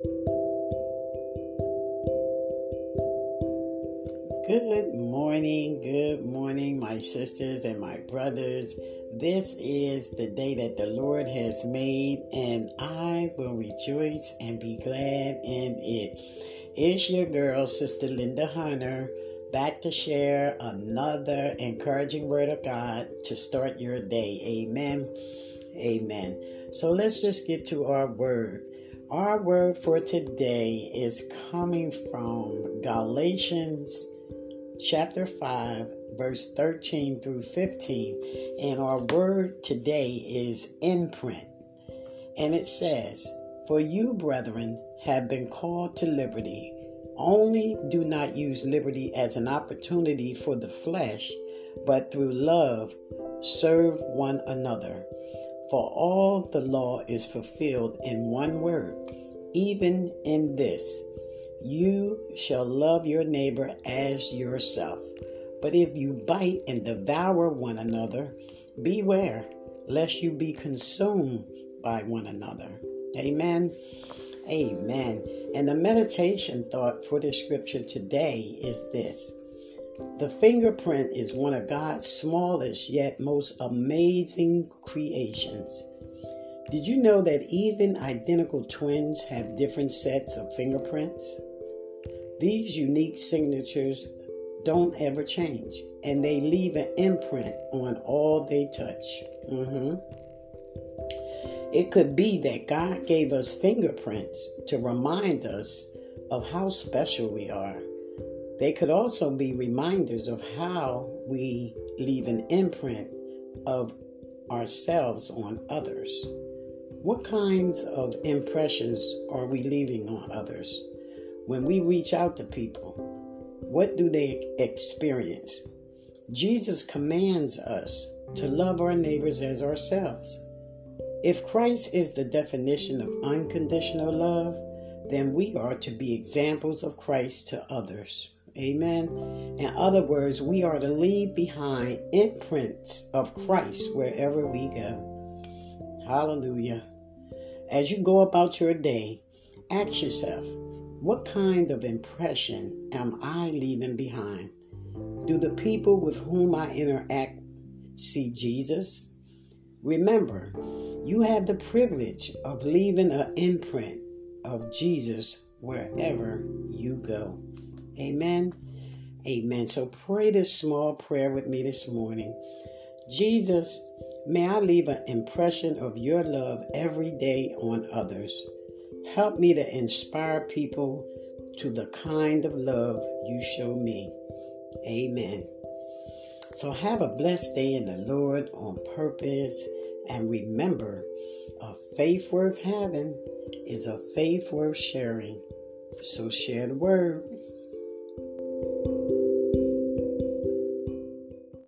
Good morning, good morning, my sisters and my brothers. This is the day that the Lord has made, and I will rejoice and be glad in it. It's your girl, Sister Linda Hunter, back to share another encouraging word of God to start your day. Amen. Amen. So let's just get to our word. Our word for today is coming from Galatians chapter 5, verse 13 through 15. And our word today is imprint. And it says, For you, brethren, have been called to liberty. Only do not use liberty as an opportunity for the flesh, but through love serve one another. For all the law is fulfilled in one word, even in this you shall love your neighbor as yourself. But if you bite and devour one another, beware lest you be consumed by one another. Amen. Amen. And the meditation thought for the scripture today is this The fingerprint is one of God's smallest yet most amazing creations. Did you know that even identical twins have different sets of fingerprints? These unique signatures don't ever change, and they leave an imprint on all they touch. Mm-hmm. It could be that God gave us fingerprints to remind us of how special we are. They could also be reminders of how we leave an imprint of ourselves on others. What kinds of impressions are we leaving on others? When we reach out to people, what do they experience? Jesus commands us to love our neighbors as ourselves. If Christ is the definition of unconditional love, then we are to be examples of Christ to others. Amen. In other words, we are to leave behind imprints of Christ wherever we go. Hallelujah. As you go about your day, ask yourself, what kind of impression am I leaving behind? Do the people with whom I interact see Jesus? Remember, you have the privilege of leaving an imprint of Jesus wherever you go. Amen. Amen. So pray this small prayer with me this morning. Jesus, may I leave an impression of your love every day on others. Help me to inspire people to the kind of love you show me. Amen. So have a blessed day in the Lord on purpose. And remember, a faith worth having is a faith worth sharing. So share the word.